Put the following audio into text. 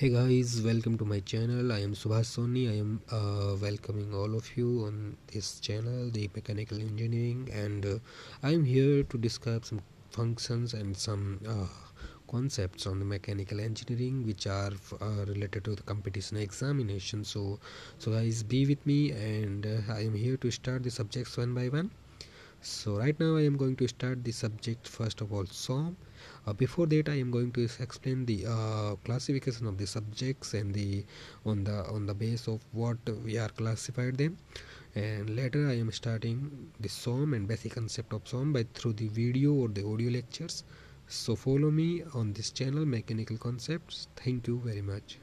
hey guys welcome to my channel. I am subhash soni. I am uh, welcoming all of you on this channel the mechanical engineering and uh, i am here to describe some functions and some uh, concepts on the mechanical engineering which are uh, related to the competition examination. So so guys be with me and uh, i am here to start the subjects one by one so right now i am going to start the subject first of all SOM uh, before that i am going to explain the uh, classification of the subjects and the on the on the base of what we are classified them. And later i am starting the SOM and basic concept of SOM by through the video or the audio lectures. So follow me on this channel mechanical concepts. Thank you very much